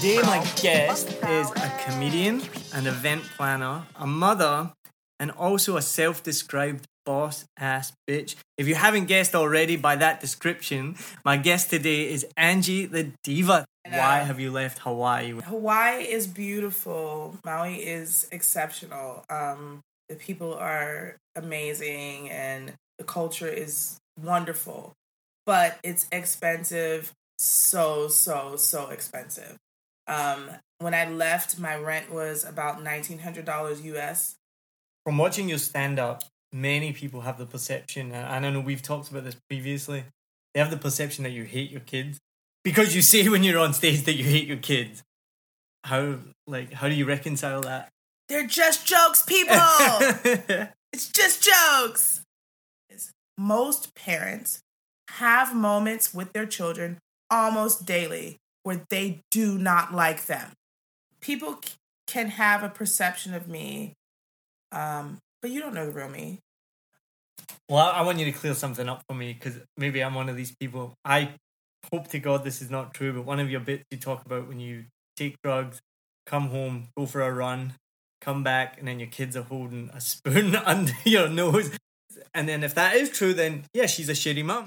Today, my guest is a comedian, an event planner, a mother, and also a self described boss ass bitch. If you haven't guessed already by that description, my guest today is Angie the Diva. Why have you left Hawaii? Hawaii is beautiful. Maui is exceptional. Um, the people are amazing and the culture is wonderful, but it's expensive. So, so, so expensive. Um, when I left, my rent was about $1,900 US. From watching your stand up, many people have the perception, and I know we've talked about this previously, they have the perception that you hate your kids because you say when you're on stage that you hate your kids. How like how do you reconcile that? They're just jokes, people. It's just jokes. Most parents have moments with their children almost daily where they do not like them. People c- can have a perception of me, um, but you don't know the real me. Well, I I want you to clear something up for me because maybe I'm one of these people. I hope to God this is not true, but one of your bits you talk about when you take drugs, come home, go for a run, come back, and then your kids are holding a spoon under your nose. And then if that is true, then yeah, she's a shitty mom.